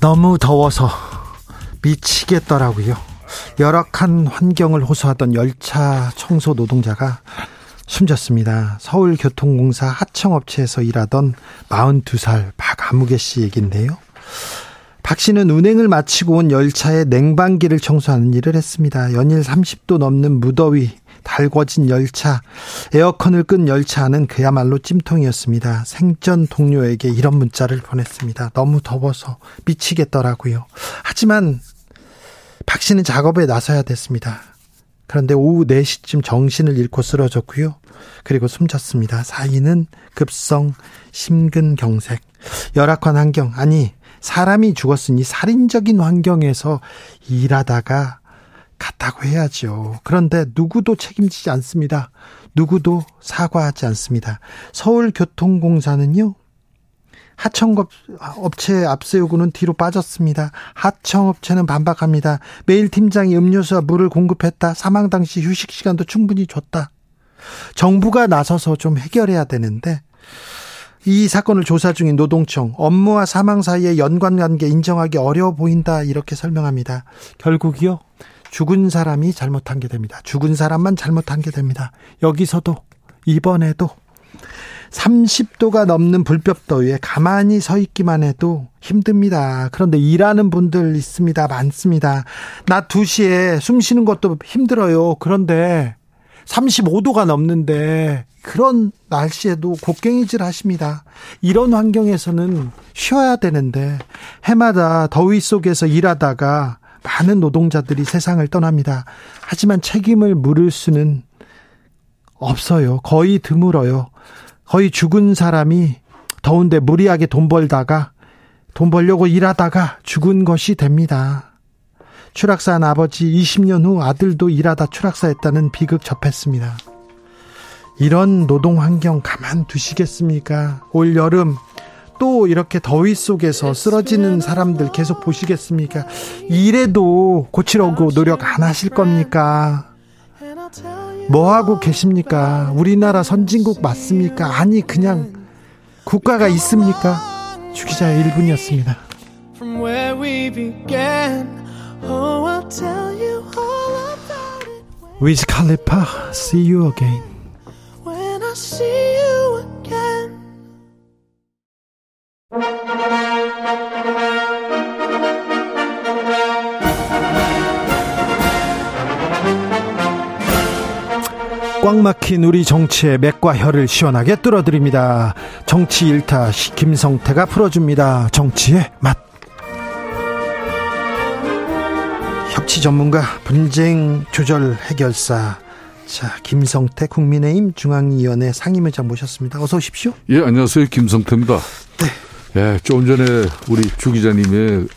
너무 더워서 미치겠더라고요. 열악한 환경을 호소하던 열차 청소 노동자가 숨졌습니다. 서울교통공사 하청업체에서 일하던 42살 박아무개 씨 얘기인데요. 박 씨는 운행을 마치고 온 열차의 냉방기를 청소하는 일을 했습니다. 연일 30도 넘는 무더위, 달궈진 열차, 에어컨을 끈 열차 안은 그야말로 찜통이었습니다. 생전 동료에게 이런 문자를 보냈습니다. 너무 더워서 미치겠더라고요. 하지만 박 씨는 작업에 나서야 됐습니다. 그런데 오후 4시쯤 정신을 잃고 쓰러졌고요. 그리고 숨졌습니다. 사인은 급성 심근경색. 열악한 환경, 아니, 사람이 죽었으니 살인적인 환경에서 일하다가 갔다고 해야죠. 그런데 누구도 책임지지 않습니다. 누구도 사과하지 않습니다. 서울교통공사는요, 하청업체 앞세우고는 뒤로 빠졌습니다. 하청업체는 반박합니다. 매일 팀장이 음료수와 물을 공급했다. 사망 당시 휴식 시간도 충분히 줬다. 정부가 나서서 좀 해결해야 되는데 이 사건을 조사 중인 노동청 업무와 사망 사이의 연관 관계 인정하기 어려워 보인다 이렇게 설명합니다. 결국이요 죽은 사람이 잘못한 게 됩니다. 죽은 사람만 잘못한 게 됩니다. 여기서도 이번에도 30도가 넘는 불볕더위에 가만히 서 있기만 해도 힘듭니다. 그런데 일하는 분들 있습니다. 많습니다. 낮 2시에 숨 쉬는 것도 힘들어요. 그런데 35도가 넘는데 그런 날씨에도 곡괭이질 하십니다. 이런 환경에서는 쉬어야 되는데 해마다 더위 속에서 일하다가 많은 노동자들이 세상을 떠납니다. 하지만 책임을 물을 수는 없어요. 거의 드물어요. 거의 죽은 사람이 더운데 무리하게 돈 벌다가 돈 벌려고 일하다가 죽은 것이 됩니다. 추락사한 아버지 20년 후 아들도 일하다 추락사했다는 비극 접했습니다. 이런 노동 환경 가만 두시겠습니까? 올 여름 또 이렇게 더위 속에서 쓰러지는 사람들 계속 보시겠습니까? 이래도 고치려고 노력 안 하실 겁니까? 뭐 하고 계십니까? 우리나라 선진국 맞습니까? 아니 그냥 국가가 있습니까? 주기자의 1분이었습니다. 위즈 칼리파 See you again. 꽉 막힌 우리 정치의 맥과 혀를 시원하게 뚫어드립니다. 정치 일타 김성태가 풀어줍니다. 정치의 맛. 협치 전문가 분쟁 조절 해결사 자 김성태 국민의힘 중앙위원회 상임위원장 모셨습니다. 어서 오십시오. 예 안녕하세요 김성태입니다. 네. 예 조금 전에 우리 주 기자님의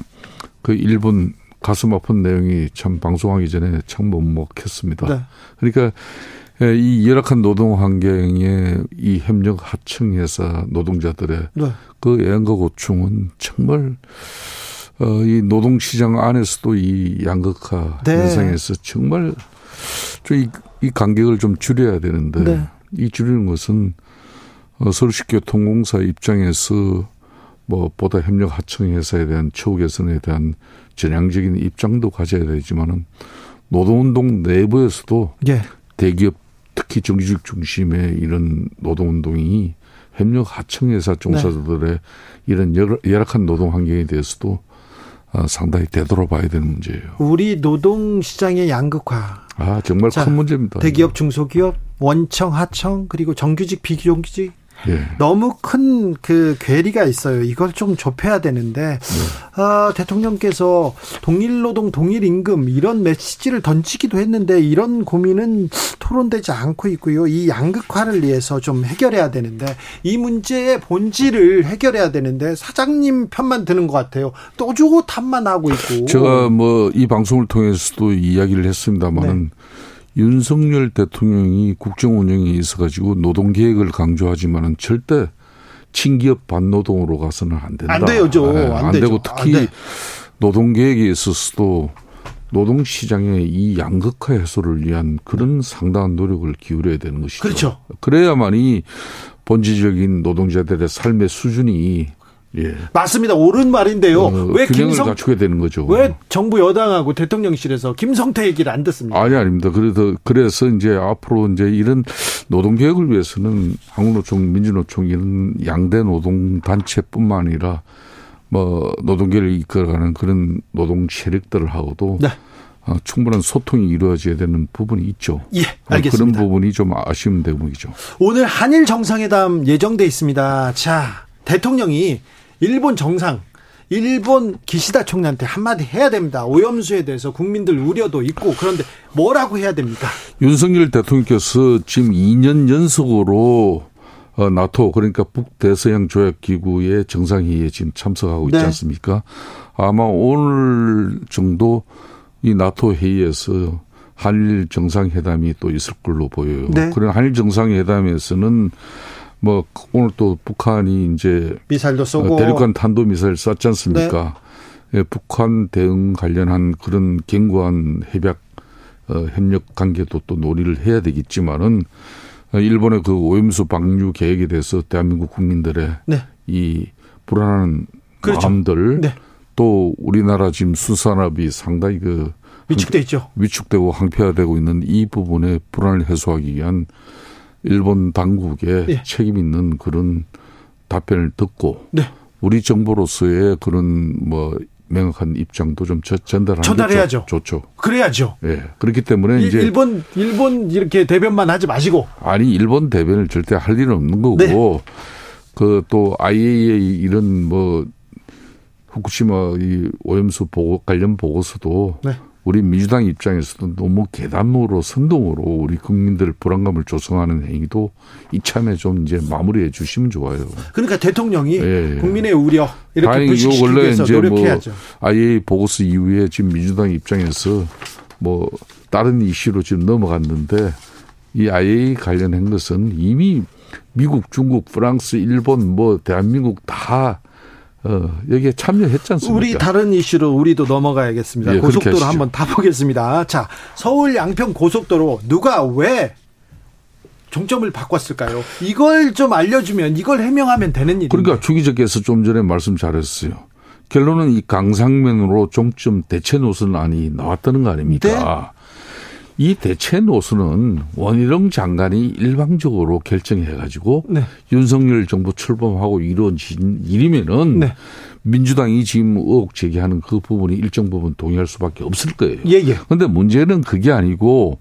그 일본 가슴 아픈 내용이 참 방송하기 전에 참 먹먹했습니다. 네. 그러니까 예, 이 열악한 노동 환경에 이 협력 하청 회사 노동자들의 네. 그 애양과 고충은 정말 어, 이 노동 시장 안에서도 이 양극화 네. 현상에서 정말 좀이 이 간격을 좀 줄여야 되는데 네. 이 줄이는 것은 어, 서울시교통공사 입장에서 뭐 보다 협력 하청 회사에 대한 처우 개선에 대한 전향적인 입장도 가져야 되지만은 노동운동 내부에서도 예. 대기업 특히 정규직 중심의 이런 노동운동이 협력 하청회사 종사자들의 네. 이런 열악한 노동 환경에 대해서도 어, 상당히 되돌아봐야 되는 문제예요. 우리 노동 시장의 양극화. 아 정말 자, 큰 문제입니다. 대기업, 중소기업, 원청, 하청 그리고 정규직, 비정규직 예. 너무 큰 그 괴리가 있어요. 이걸 좀 좁혀야 되는데 네. 어, 대통령께서 동일 노동 동일 임금 이런 메시지를 던지기도 했는데 이런 고민은 토론되지 않고 있고요. 이 양극화를 위해서 좀 해결해야 되는데 이 문제의 본질을 해결해야 되는데 사장님 편만 드는 것 같아요. 또 주고 탓만 하고 있고. 제가 뭐 이 방송을 통해서도 이야기를 했습니다만은. 네. 윤석열 대통령이 국정 운영에 있어가지고 노동 계획을 강조하지만은 절대 친기업 반노동으로 가서는 안 된다. 안 되죠. 네, 안, 안 되고 특히 안 노동 계획에 있어서도 노동 시장의 이 양극화 해소를 위한 그런 상당한 노력을 기울여야 되는 것이죠. 그렇죠. 그래야만이 본질적인 노동자들의 삶의 수준이 예. 맞습니다. 옳은 말인데요. 어, 왜 김성 갖추게 되는 거죠. 왜 정부 여당하고 대통령실에서 김성태 얘기를 안 듣습니까? 아니 아닙니다. 그래서 그래서 이제 앞으로 이제 이런 노동 개혁을 위해서는 한국노총, 민주노총 이런 양대 노동 단체뿐만 아니라 뭐 노동계를 이끌어가는 그런 노동 세력들하고도 네. 어, 충분한 소통이 이루어져야 되는 부분이 있죠. 예, 알겠습니다. 그런 부분이 좀 아쉬운 대목이죠. 오늘 한일 정상회담 예정돼 있습니다. 자, 대통령이 일본 정상 일본 기시다 총리한테 한마디 해야 됩니다. 오염수에 대해서 국민들 우려도 있고 그런데 뭐라고 해야 됩니까? 윤석열 대통령께서 지금 2년 연속으로 어, 나토 그러니까 북대서양 조약기구의 정상회의에 지금 참석하고 있지 네. 않습니까? 아마 오늘 정도 이 나토 회의에서 한일 정상회담이 또 있을 걸로 보여요. 네. 그런 한일 정상회담에서는 뭐 오늘 또 북한이 이제 미사일도 쏘고 대륙간 탄도 미사일 쐈지 않습니까? 네. 예, 북한 대응 관련한 그런 견고한 협약 어, 협력 관계도 또 논의를 해야 되겠지만은 어, 일본의 그 오염수 방류 계획에 대해서 대한민국 국민들의 네. 이 불안한 그렇죠. 마음들 네. 또 우리나라 지금 수산업이 상당히 그 위축돼 있죠. 위축되고 항폐화되고 있는 이 부분의 불안을 해소하기 위한 일본 당국의 네. 책임 있는 그런 답변을 듣고 네. 우리 정부로서의 그런 뭐 명확한 입장도 좀 전달하는 전달해야죠. 좋 죠. 그래야죠. 예. 그렇기 때문에 일, 이제 일본 일본 이렇게 대변만 하지 마시고 아니 일본 대변을 절대 할 일은 없는 거고 네. 그또 IAEA 이런 뭐 후쿠시마 이 오염수 보고 관련 보고서도 네. 우리 민주당 입장에서도 너무 계단으로 선동으로 우리 국민들 불안감을 조성하는 행위도 이참에 좀 이제 마무리해 주시면 좋아요. 그러니까 대통령이 예. 국민의 우려 이렇게 불식시키기 위해서 뭐 노력해야죠. 뭐 IA 보고서 이후에 지금 민주당 입장에서 뭐 다른 이슈로 지금 넘어갔는데 이 IA 관련한 것은 이미 미국, 중국, 프랑스, 일본 뭐 대한민국 다 어, 여기에 참여했지 않습니까? 우리 다른 이슈로 우리도 넘어가야겠습니다. 예, 고속도로 한번 다 보겠습니다. 자, 서울 양평 고속도로 누가 왜 종점을 바꿨을까요? 이걸 좀 알려주면 이걸 해명하면 되는 일이에요. 그러니까 주기자께서 좀 전에 말씀 잘했어요. 결론은 이 강상면으로 종점 대체 노선 안이 나왔다는 거 아닙니까? 네? 이 대체 노선은 원희룡 장관이 일방적으로 결정해가지고 네. 윤석열 정부 출범하고 이루어진 일이면은 네. 민주당이 지금 의혹 제기하는 그 부분이 일정 부분 동의할 수밖에 없을 거예요. 예, 예. 근데 문제는 그게 아니고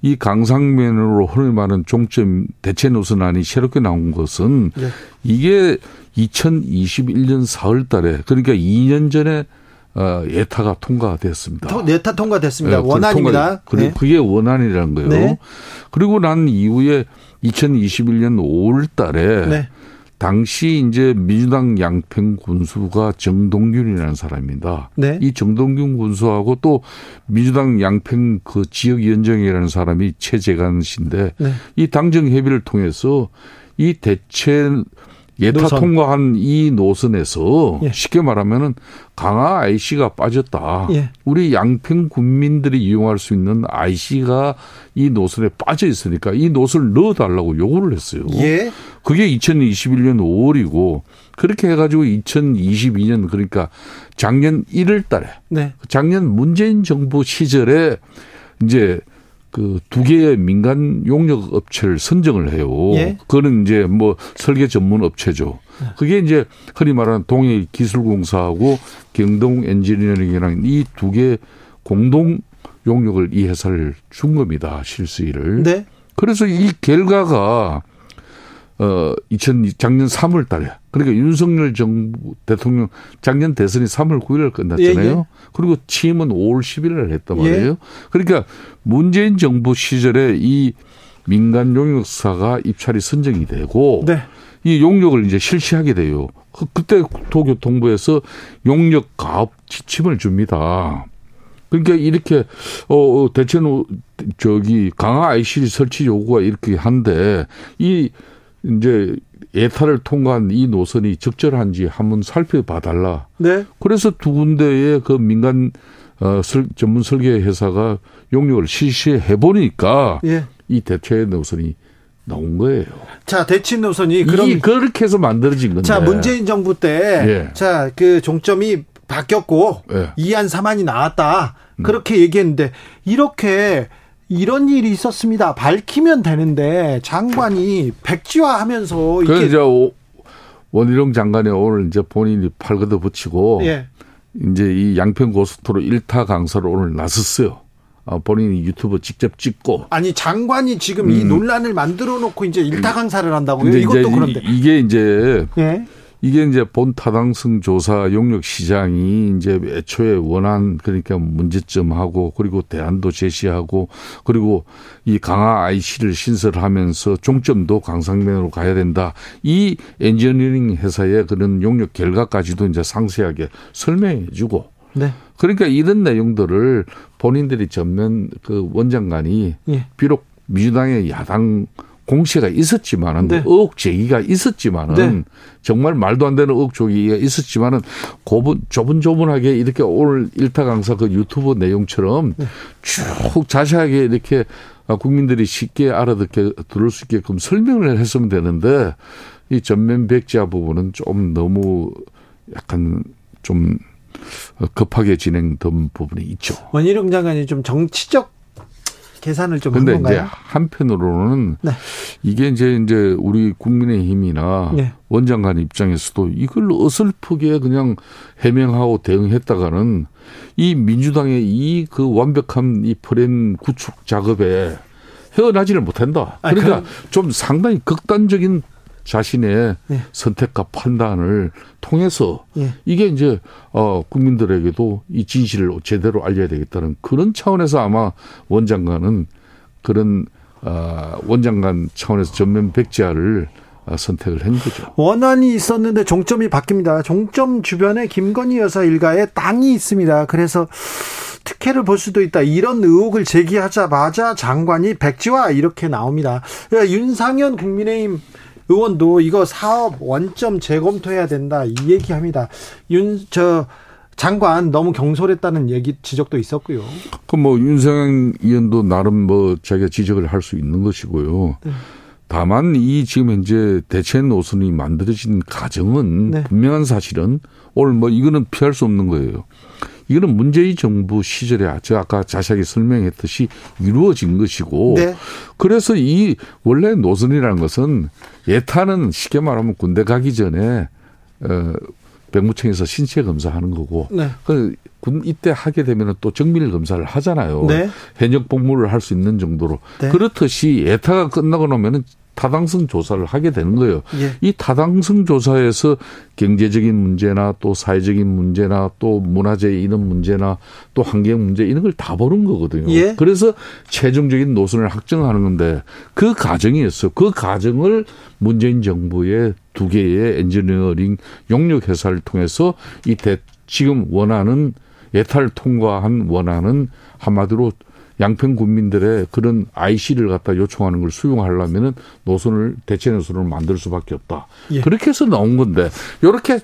이 강상면으로 흔히 말하는 종점 대체 노선안이 새롭게 나온 것은 예. 이게 2021년 4월 달에 그러니까 2년 전에 어, 예타가 통과됐습니다. 예타 통과됐습니다. 네, 원안입니다. 통과, 네. 그게 원안이라는 거예요. 네. 그리고 난 이후에 2021년 5월 달에 네. 당시 이제 민주당 양평 군수가 정동균이라는 사람입니다. 네. 이 정동균 군수하고 또 민주당 양평 그 지역위원장이라는 사람이 최재관 씨인데 네. 이 당정 협의를 통해서 이 대체 예타 노선. 통과한 이 노선에서 예. 쉽게 말하면은 강화 IC가 빠졌다. 예. 우리 양평 군민들이 이용할 수 있는 IC가 이 노선에 빠져 있으니까 이 노선을 넣어달라고 요구를 했어요. 예. 그게 2021년 5월이고 그렇게 해가지고 2022년 그러니까 작년 1월 달에 네. 작년 문재인 정부 시절에 이제 그 두 개의 민간 용역 업체를 선정을 해요. 예? 그거는 이제 뭐 설계 전문 업체죠. 그게 이제 흔히 말하는 동해 기술공사하고 경동 엔지니어링이랑 이 두 개 공동 용역을 이 회사를 준 겁니다. 실수일을. 네. 그래서 이 결과가 어, 2000, 작년 3월 달에. 그러니까 윤석열 정부 대통령 작년 대선이 3월 9일 끝났잖아요. 예, 예. 그리고 취임은 5월 11일 했단 말이에요. 예. 그러니까 문재인 정부 시절에 이 민간 용역사가 입찰이 선정이 되고 네. 이 용역을 이제 실시하게 돼요. 그, 그때 국토교통부에서 용역 가업 지침을 줍니다. 그러니까 이렇게 어, 어 대체는 저기 강화 IC 설치 요구가 이렇게 한데 이 이제 예타를 통과한 이 노선이 적절한지 한번 살펴봐 달라. 네. 그래서 두 군데의 그 민간 어, 설, 전문 설계 회사가 용역을 실시해 보니까 예. 이 대체 노선이 나온 거예요. 자, 대치 노선이 그럼 그렇게 해서 만들어진 건데. 자, 문재인 정부 때 예. 자, 그 종점이 바뀌었고 예. 이안 사만이 나왔다. 그렇게 음. 얘기했는데 이렇게 이런 일이 있었습니다. 밝히면 되는데 장관이 백지화하면서 이게 이제 원희룡 장관이 오늘 이제 본인이 팔 걷어 붙이고 예. 이제 이 양평 고속도로 1타 강사로 오늘 나섰어요. 아, 본인이 유튜브 직접 찍고 아니 장관이 지금 음. 이 논란을 만들어 놓고 이제 일타 강사를 한다고요? 이것도 그런데 이 게 이제 예? 이게 이제 본 타당성 조사 용역 시장이 이제 애초에 원한 그러니까 문제점하고 그리고 대안도 제시하고 그리고 이 강화 IC를 신설하면서 종점도 강상면으로 가야 된다. 이 엔지니어링 회사의 그런 용역 결과까지도 이제 상세하게 설명해 주고 네. 그러니까 이런 내용들을 본인들이 전면 그 원장관이 예. 비록 민주당의 야당 공시가 있었지만은 네. 의혹 제기가 있었지만은 네. 정말 말도 안 되는 의혹 제기가 있었지만은 고분 조분조분하게 이렇게 오늘 일타 강사 그 유튜브 내용처럼 네. 쭉 자세하게 이렇게 국민들이 쉽게 알아듣게 들을 수 있게끔 설명을 했으면 되는데 이 전면 백지화 부분은 좀 너무 약간 좀 급하게 진행된 부분이 있죠. 원희룡 장관이 좀 정치적 계산을 좀 근데 이제 한편으로는 네. 이게 이제 이제 우리 국민의힘이나 네. 원장관 입장에서도 이걸 어설프게 그냥 해명하고 대응했다가는 이 민주당의 이 그 완벽한 이 프레임 구축 작업에 헤어나지를 못한다. 그러니까 아, 좀 상당히 극단적인 자신의 예. 선택과 판단을 통해서 예. 이게 이제 어 국민들에게도 이 진실을 제대로 알려야 되겠다는 그런 차원에서 아마 원장관은 그런 어 원장관 차원에서 전면 백지화를 어, 선택을 한 거죠. 원안이 있었는데 종점이 바뀝니다. 종점 주변에 김건희 여사 일가에 땅이 있습니다. 그래서 특혜를 볼 수도 있다. 이런 의혹을 제기하자마자 장관이 백지화 이렇게 나옵니다. 윤상현 국민의힘 의원도 이거 사업 원점 재검토해야 된다 이 얘기합니다. 윤 저 장관 너무 경솔했다는 얘기 지적도 있었고요. 그 뭐 윤석열 의원도 나름 뭐 자기가 지적을 할 수 있는 것이고요. 네. 다만 이 지금 현재 대체 노선이 만들어진 과정은 네. 분명한 사실은 오늘 뭐 이거는 피할 수 없는 거예요. 이거는 문재인 정부 시절에 저 아까 자세하게 설명했듯이 이루어진 것이고 네. 그래서 이 원래 노선이라는 것은 예타는 쉽게 말하면 군대 가기 전에 어 백무청에서 신체 검사하는 거고 네. 그 이때 하게 되면 또 정밀 검사를 하잖아요. 네. 현역 복무를 할 수 있는 정도로 네. 그렇듯이 예타가 끝나고 나면은 타당성 조사를 하게 되는 거예요. 예. 이 타당성 조사에서 경제적인 문제나 또 사회적인 문제나 또 문화재 이런 문제나 또 환경 문제 이런 걸 다 보는 거거든요. 예. 그래서 최종적인 노선을 확정하는 건데 그 과정이었어요. 그 과정을 문재인 정부의 두 개의 엔지니어링 용역 회사를 통해서 이 대, 지금 원하는 예탈 통과한 원하는 한마디로 양평 국민들의 그런 IC를 갖다 요청하는 걸 수용하려면은 노선을 대체 노선을 만들 수밖에 없다. 예. 그렇게 해서 나온 건데 이렇게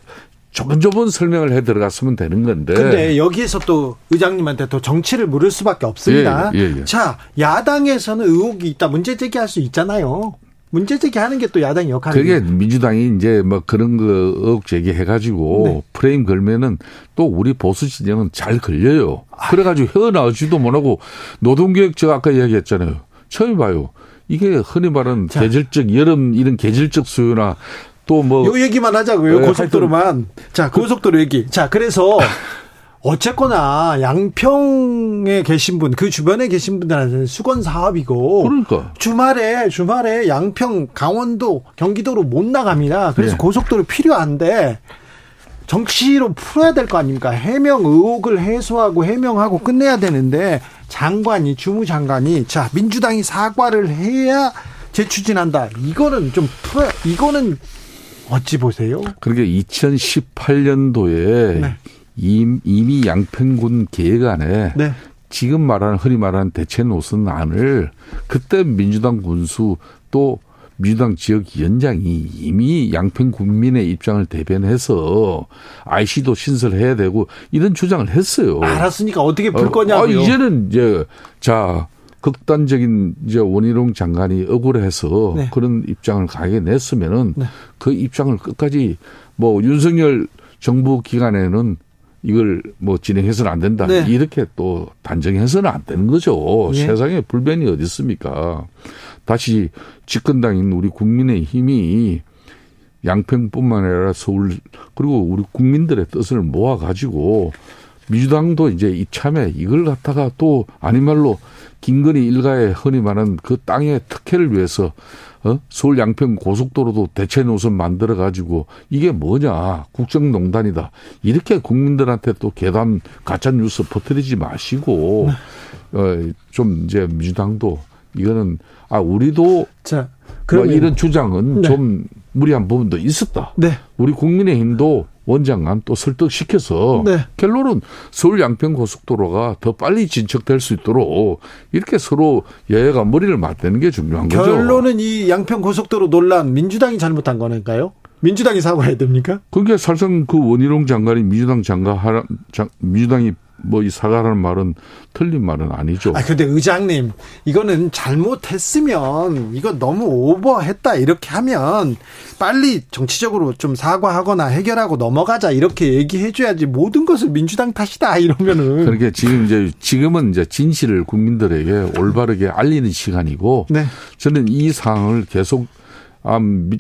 조분조분 설명을 해 들어갔으면 되는 건데. 근데 여기에서 또 의장님한테 또 정치를 물을 수밖에 없습니다. 예, 예, 예. 자, 야당에서는 의혹이 있다. 문제 제기할 수 있잖아요. 문제 제기하는 게 또 야당 역할이에요. 그게 민주당이 이제 뭐 그런 거 의혹 제기해가지고 네. 프레임 걸면은 또 우리 보수 진영은 잘 걸려요. 그래가지고 헤어나오지도 못하고 노동개혁 제가 아까 이야기했잖아요. 처음 봐요. 이게 흔히 말하는 자. 계절적 여름 이런 계절적 수요나 또 뭐. 요 얘기만 하자고요. 네, 고속도로만. 자, 고속도로 얘기. 자, 그래서 어쨌거나 양평에 계신 분, 그 주변에 계신 분들한테는 수건 사업이고. 그러니까. 주말에, 주말에 양평, 강원도, 경기도로 못 나갑니다. 그래서 네. 고속도로 필요한데, 정치로 풀어야 될 거 아닙니까? 해명 의혹을 해소하고 해명하고 끝내야 되는데, 장관이, 주무장관이, 자, 민주당이 사과를 해야 재추진한다. 이거는 좀 풀어, 이거는 어찌 보세요? 그러니까 2018년도에 네. 이미 양평군 계획안에 네. 지금 말하는 흔히 말하는 대체 노선 안을 그때 민주당 군수 또 민주당 지역 위원장이 이미 양평 군민의 입장을 대변해서 IC도 신설해야 되고 이런 주장을 했어요. 알았으니까 어떻게 풀 거냐고요. 어, 이제는 이제 자 극단적인 이제 원희룡 장관이 억울해서 네. 그런 입장을 강하게 냈으면은 네. 그 입장을 끝까지 뭐 윤석열 정부 기간에는 이걸 뭐 진행해서는 안 된다. 네. 이렇게 또 단정해서는 안 되는 거죠. 예. 세상에 불변이 어디 있습니까? 다시 집권당인 우리 국민의 힘이 양평뿐만 아니라 서울 그리고 우리 국민들의 뜻을 모아 가지고 민주당도 이제 이참에 이걸 갖다가 또 아닌 말로 김건희 일가의 흔히 말하는 그 땅의 특혜를 위해서 어? 서울 양평 고속도로도 대체 노선 만들어 가지고 이게 뭐냐 국정농단이다 이렇게 국민들한테 또 개담 가짜 뉴스 퍼뜨리지 마시고 네. 어, 좀 이제 민주당도 이거는 아 우리도 자뭐 이런 주장은 네. 좀 무리한 부분도 있었다. 네. 우리 국민의힘도 원장관 또 설득시켜서 네. 결론은 서울 양평 고속도로가 더 빨리 진척될 수 있도록 이렇게 서로 여야가 머리를 맞대는 게 중요한 거죠. 결론은 이 양평 고속도로 논란 민주당이 잘못한 거니까요. 민주당이 사과해야 됩니까? 그게 사실상 그 원희룡 장관이 민주당 장관 민주당이 뭐 이 사과라는 말은 틀린 말은 아니죠. 아 근데 의장님 이거는 잘못했으면 이거 너무 오버했다 이렇게 하면 빨리 정치적으로 좀 사과하거나 해결하고 넘어가자 이렇게 얘기해 줘야지 모든 것을 민주당 탓이다 이러면은 그러니까 지금 이제 지금은 이제 진실을 국민들에게 올바르게 알리는 시간이고 네. 저는 이 상황을 계속 아,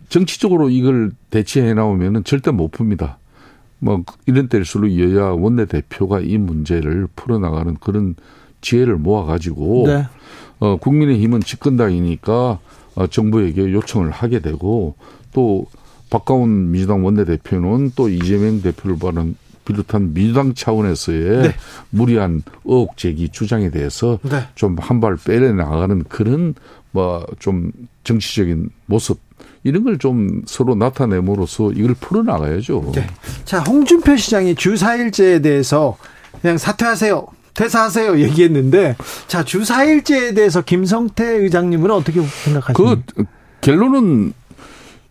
정치적으로 이걸 대치해 나오면은 절대 못 풉니다. 뭐 이런 때일수록 여야 원내 대표가 이 문제를 풀어나가는 그런 지혜를 모아가지고 네. 어, 국민의힘은 집권당이니까 어, 정부에게 요청을 하게 되고 또 박가운 민주당 원내 대표는 또 이재명 대표를 바른 비롯한 민주당 차원에서의 네. 무리한 의혹 제기 주장에 대해서 네. 좀 한 발 빼내 나가는 그런 뭐 좀 정치적인 모습 이런 걸 좀 서로 나타내므로써 이걸 풀어나가야죠. 네. 자, 홍준표 시장이 주 4일제에 대해서 그냥 사퇴하세요. 퇴사하세요 얘기했는데 자, 주 4일제에 대해서 김성태 의장님은 어떻게 생각하십니까? 그 결론은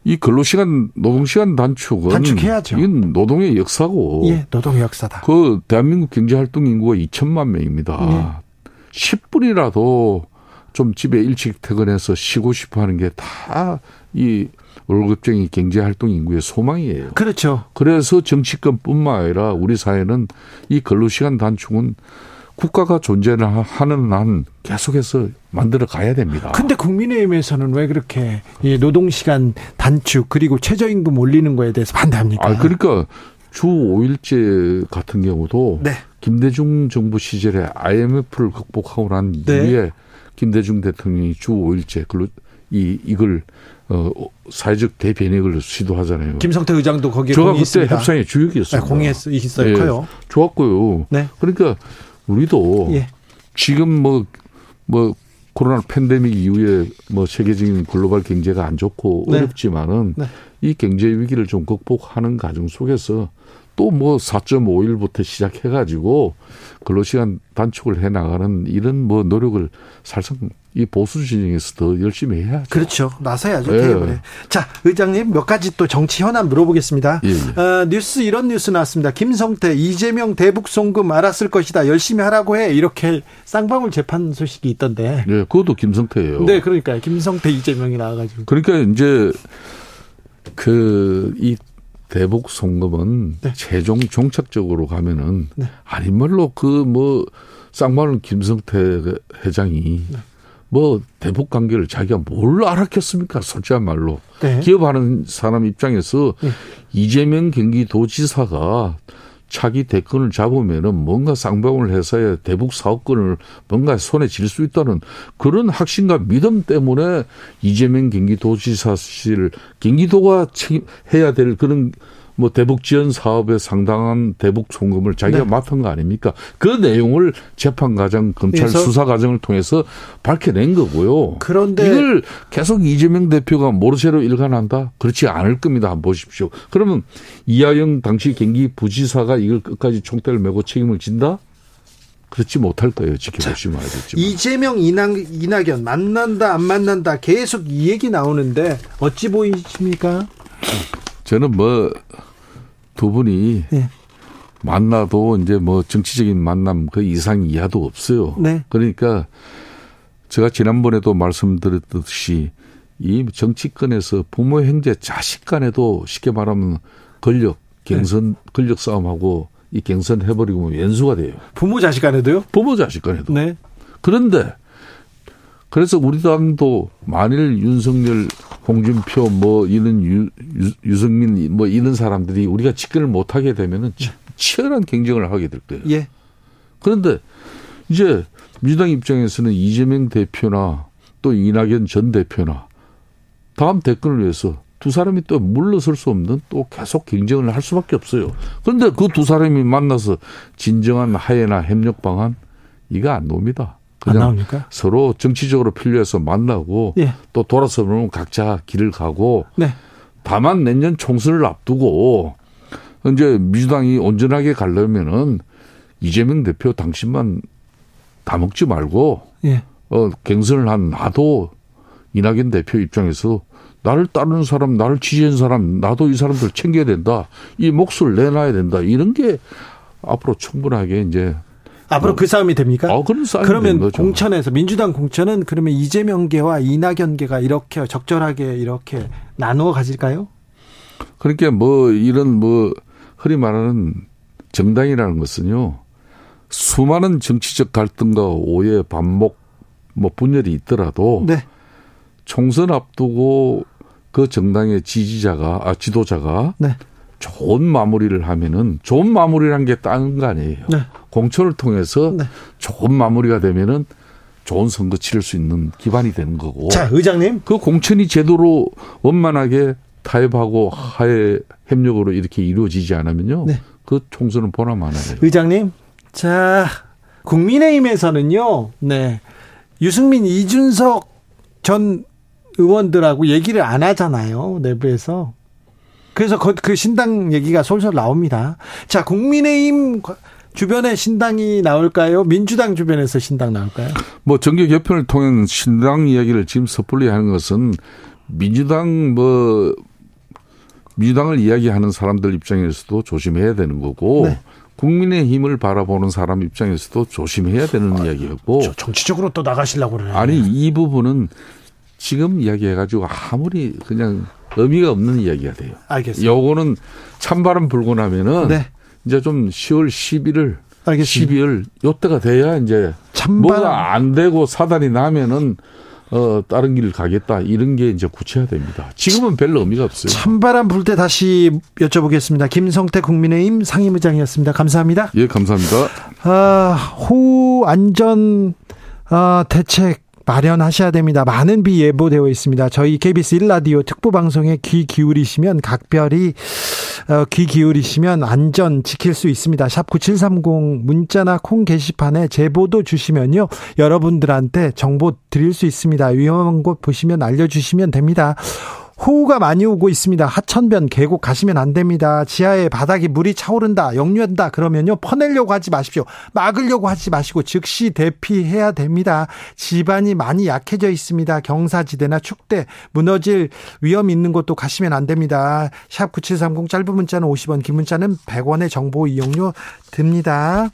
이 근로시간 노동시간 단축은 단축해야죠. 이건 노동의 역사고. 예, 노동의 역사다. 그 대한민국 경제활동 인구가 2천만 명입니다. 예. 10분이라도 좀 집에 일찍 퇴근해서 쉬고 싶어 하는 게 다 이 월급쟁이 경제활동 인구의 소망이에요. 그렇죠. 그래서 정치권뿐만 아니라 우리 사회는 이 근로시간 단축은 국가가 존재하는 한 계속해서 만들어 가야 됩니다. 근데 국민의힘에서는 왜 그렇게 이 노동 시간 단축 그리고 최저임금 올리는 거에 대해서 반대합니까? 아, 그러니까 주 5일제 같은 경우도 네. 김대중 정부 시절에 IMF를 극복하고 난 네. 이후에 김대중 대통령이 주 5일제 글로 이 이걸 어 사회적 대변혁을 시도하잖아요. 김성태 의장도 거기에 제가 그때 협상의 주역이었어요. 네, 공했어요. 커요. 예, 좋았고요. 네. 그러니까 우리도 예. 지금 뭐뭐 뭐 코로나 팬데믹 이후에 뭐 세계적인 글로벌 경제가 안 좋고 네. 어렵지만은 네. 이 경제 위기를 좀 극복하는 과정 속에서 또 뭐 4.5일부터 시작해가지고 근로시간 단축을 해 나가는 이런 뭐 노력을 사실상 이 보수 진영에서 더 열심히 해야죠. 그렇죠. 나서야죠. 네. 테이블에. 자, 의장님 몇 가지 또 정치 현안 물어보겠습니다. 예, 예. 어, 뉴스 이런 뉴스 나왔습니다. 김성태, 이재명 대북 송금 알았을 것이다. 열심히 하라고 해. 이렇게 쌍방울 재판 소식이 있던데. 네, 그것도 김성태예요. 네, 그러니까 김성태, 이재명이 나와가지고. 그러니까 이제 그 이 대북 송금은 네. 최종 종착적으로 가면은 네. 아닌 말로 그 뭐 쌍마을 김성태 회장이 네. 뭐 대북 관계를 자기가 뭘 알았겠습니까? 솔직한 말로 네. 기업하는 사람 입장에서 네. 이재명 경기도지사가 차기 대권을 잡으면은 뭔가 쌍방울 해서야 대북 사업권을 뭔가 손에 쥘 수 있다는 그런 확신과 믿음 때문에 이재명 경기도지사실 경기도가 해야 될 그런 뭐 대북 지원 사업에 상당한 대북 송금을 자기가 네. 맡은 거 아닙니까? 그 내용을 재판 과정, 검찰 수사 과정을 통해서 밝혀낸 거고요. 그런데 이걸 계속 이재명 대표가 모르쇠로 일관한다? 그렇지 않을 겁니다. 한번 보십시오. 그러면 이하영 당시 경기 부지사가 이걸 끝까지 총대를 메고 책임을 진다? 그렇지 못할 거예요. 지켜보시면 알겠지만. 이재명, 이낙, 이낙연 만난다, 안 만난다 계속 이 얘기 나오는데 어찌 보이십니까? 저는 뭐 두 분이 네. 만나도 이제 뭐 정치적인 만남 그 이상 이하도 없어요. 네. 그러니까 제가 지난번에도 말씀드렸듯이 이 정치권에서 부모, 형제, 자식 간에도 쉽게 말하면 권력, 경선, 네. 권력 싸움하고 이 경선 해버리고 연수가 돼요. 부모, 자식 간에도요? 부모, 자식 간에도. 네. 그런데 그래서 우리 당도 만일 윤석열 홍준표 뭐 이런 유, 유, 승민 뭐 이런 사람들이 우리가 집권을 못 하게 되면은 네. 치열한 경쟁을 하게 될 거예요. 예. 그런데 이제 민주당 입장에서는 이재명 대표나 또 이낙연 전 대표나 다음 대권을 위해서 두 사람이 또 물러설 수 없는 또 계속 경쟁을 할 수밖에 없어요. 그런데 그 두 사람이 만나서 진정한 하해나 협력 방안 이거 안 놉니다. 그냥 서로 정치적으로 필요해서 만나고 예. 또 돌아서 보면 각자 길을 가고 네. 다만 내년 총선을 앞두고 이제 민주당이 온전하게 가려면은 이재명 대표 당신만 다 먹지 말고 예. 어 경선을 한 나도 이낙연 대표 입장에서 나를 따르는 사람, 나를 지지한 사람, 나도 이 사람들 챙겨야 된다. 이 몫을 내놔야 된다. 이런 게 앞으로 충분하게 이제 앞으로 뭐. 그 싸움이 됩니까? 어, 그런 싸움이 그러면 공천에서 민주당 공천은 그러면 이재명계와 이낙연계가 이렇게 적절하게 이렇게 나누어 가질까요? 그러니까 뭐 이런 뭐 흔히 말하는 정당이라는 것은요 수많은 정치적 갈등과 오해, 반목, 뭐 분열이 있더라도 네. 총선 앞두고 그 정당의 지지자가 아 지도자가 네. 좋은 마무리를 하면은 좋은 마무리란 게 다른 거 아니에요. 네. 공천을 통해서 네. 좋은 마무리가 되면은 좋은 선거 치를 수 있는 기반이 되는 거고. 자, 의장님. 그 공천이 제도로 원만하게 타협하고 하해 협력으로 이렇게 이루어지지 않으면요. 네. 그 총선은 보나 마나 요 의장님. 자, 국민의힘에서는요. 네. 유승민, 이준석 전 의원들하고 얘기를 안 하잖아요. 내부에서. 그래서 그 신당 얘기가 솔솔 나옵니다. 자, 국민의힘 주변에 신당이 나올까요? 민주당 주변에서 신당 나올까요? 뭐 정계 개편을 통한 신당 이야기를 지금 섣불리 하는 것은 민주당 뭐 민주당을 이야기하는 사람들 입장에서도 조심해야 되는 거고 네. 국민의 힘을 바라보는 사람 입장에서도 조심해야 되는 아, 이야기였고 정치적으로 또 나가시려고 그러네. 아니 이 부분은 지금 이야기해 가지고 아무리 그냥 의미가 없는 이야기가 돼요. 알겠습니다. 요거는 찬바람 불고 나면은 네. 이제 좀 10월 11일 알겠습니다. 12월 요때가 돼야 이제 찬바람. 뭐가 안 되고 사단이 나면은 어, 다른 길을 가겠다. 이런 게 이제 구체화됩니다. 지금은 별로 의미가 없어요. 찬바람 불 때 다시 여쭤보겠습니다. 김성태 국민의힘 상임의장이었습니다. 감사합니다. 예, 감사합니다. 아, 호우 안전 아, 대책 마련하셔야 됩니다. 많은 비 예보되어 있습니다. 저희 KBS 1라디오 특보 방송에 귀 기울이시면 각별히 어, 귀 기울이시면 안전 지킬 수 있습니다. 샵 9730 문자나 콩 게시판에 제보도 주시면요. 여러분들한테 정보 드릴 수 있습니다. 위험한 곳 보시면 알려주시면 됩니다. 호우가 많이 오고 있습니다. 하천변 계곡 가시면 안 됩니다. 지하에 바닥에 물이 차오른다, 역류한다 그러면요 퍼내려고 하지 마십시오. 막으려고 하지 마시고 즉시 대피해야 됩니다. 집안이 많이 약해져 있습니다. 경사지대나 축대 무너질 위험 있는 곳도 가시면 안 됩니다. 샵 9730 짧은 문자는 50원, 긴 문자는 100원의 정보 이용료 듭니다.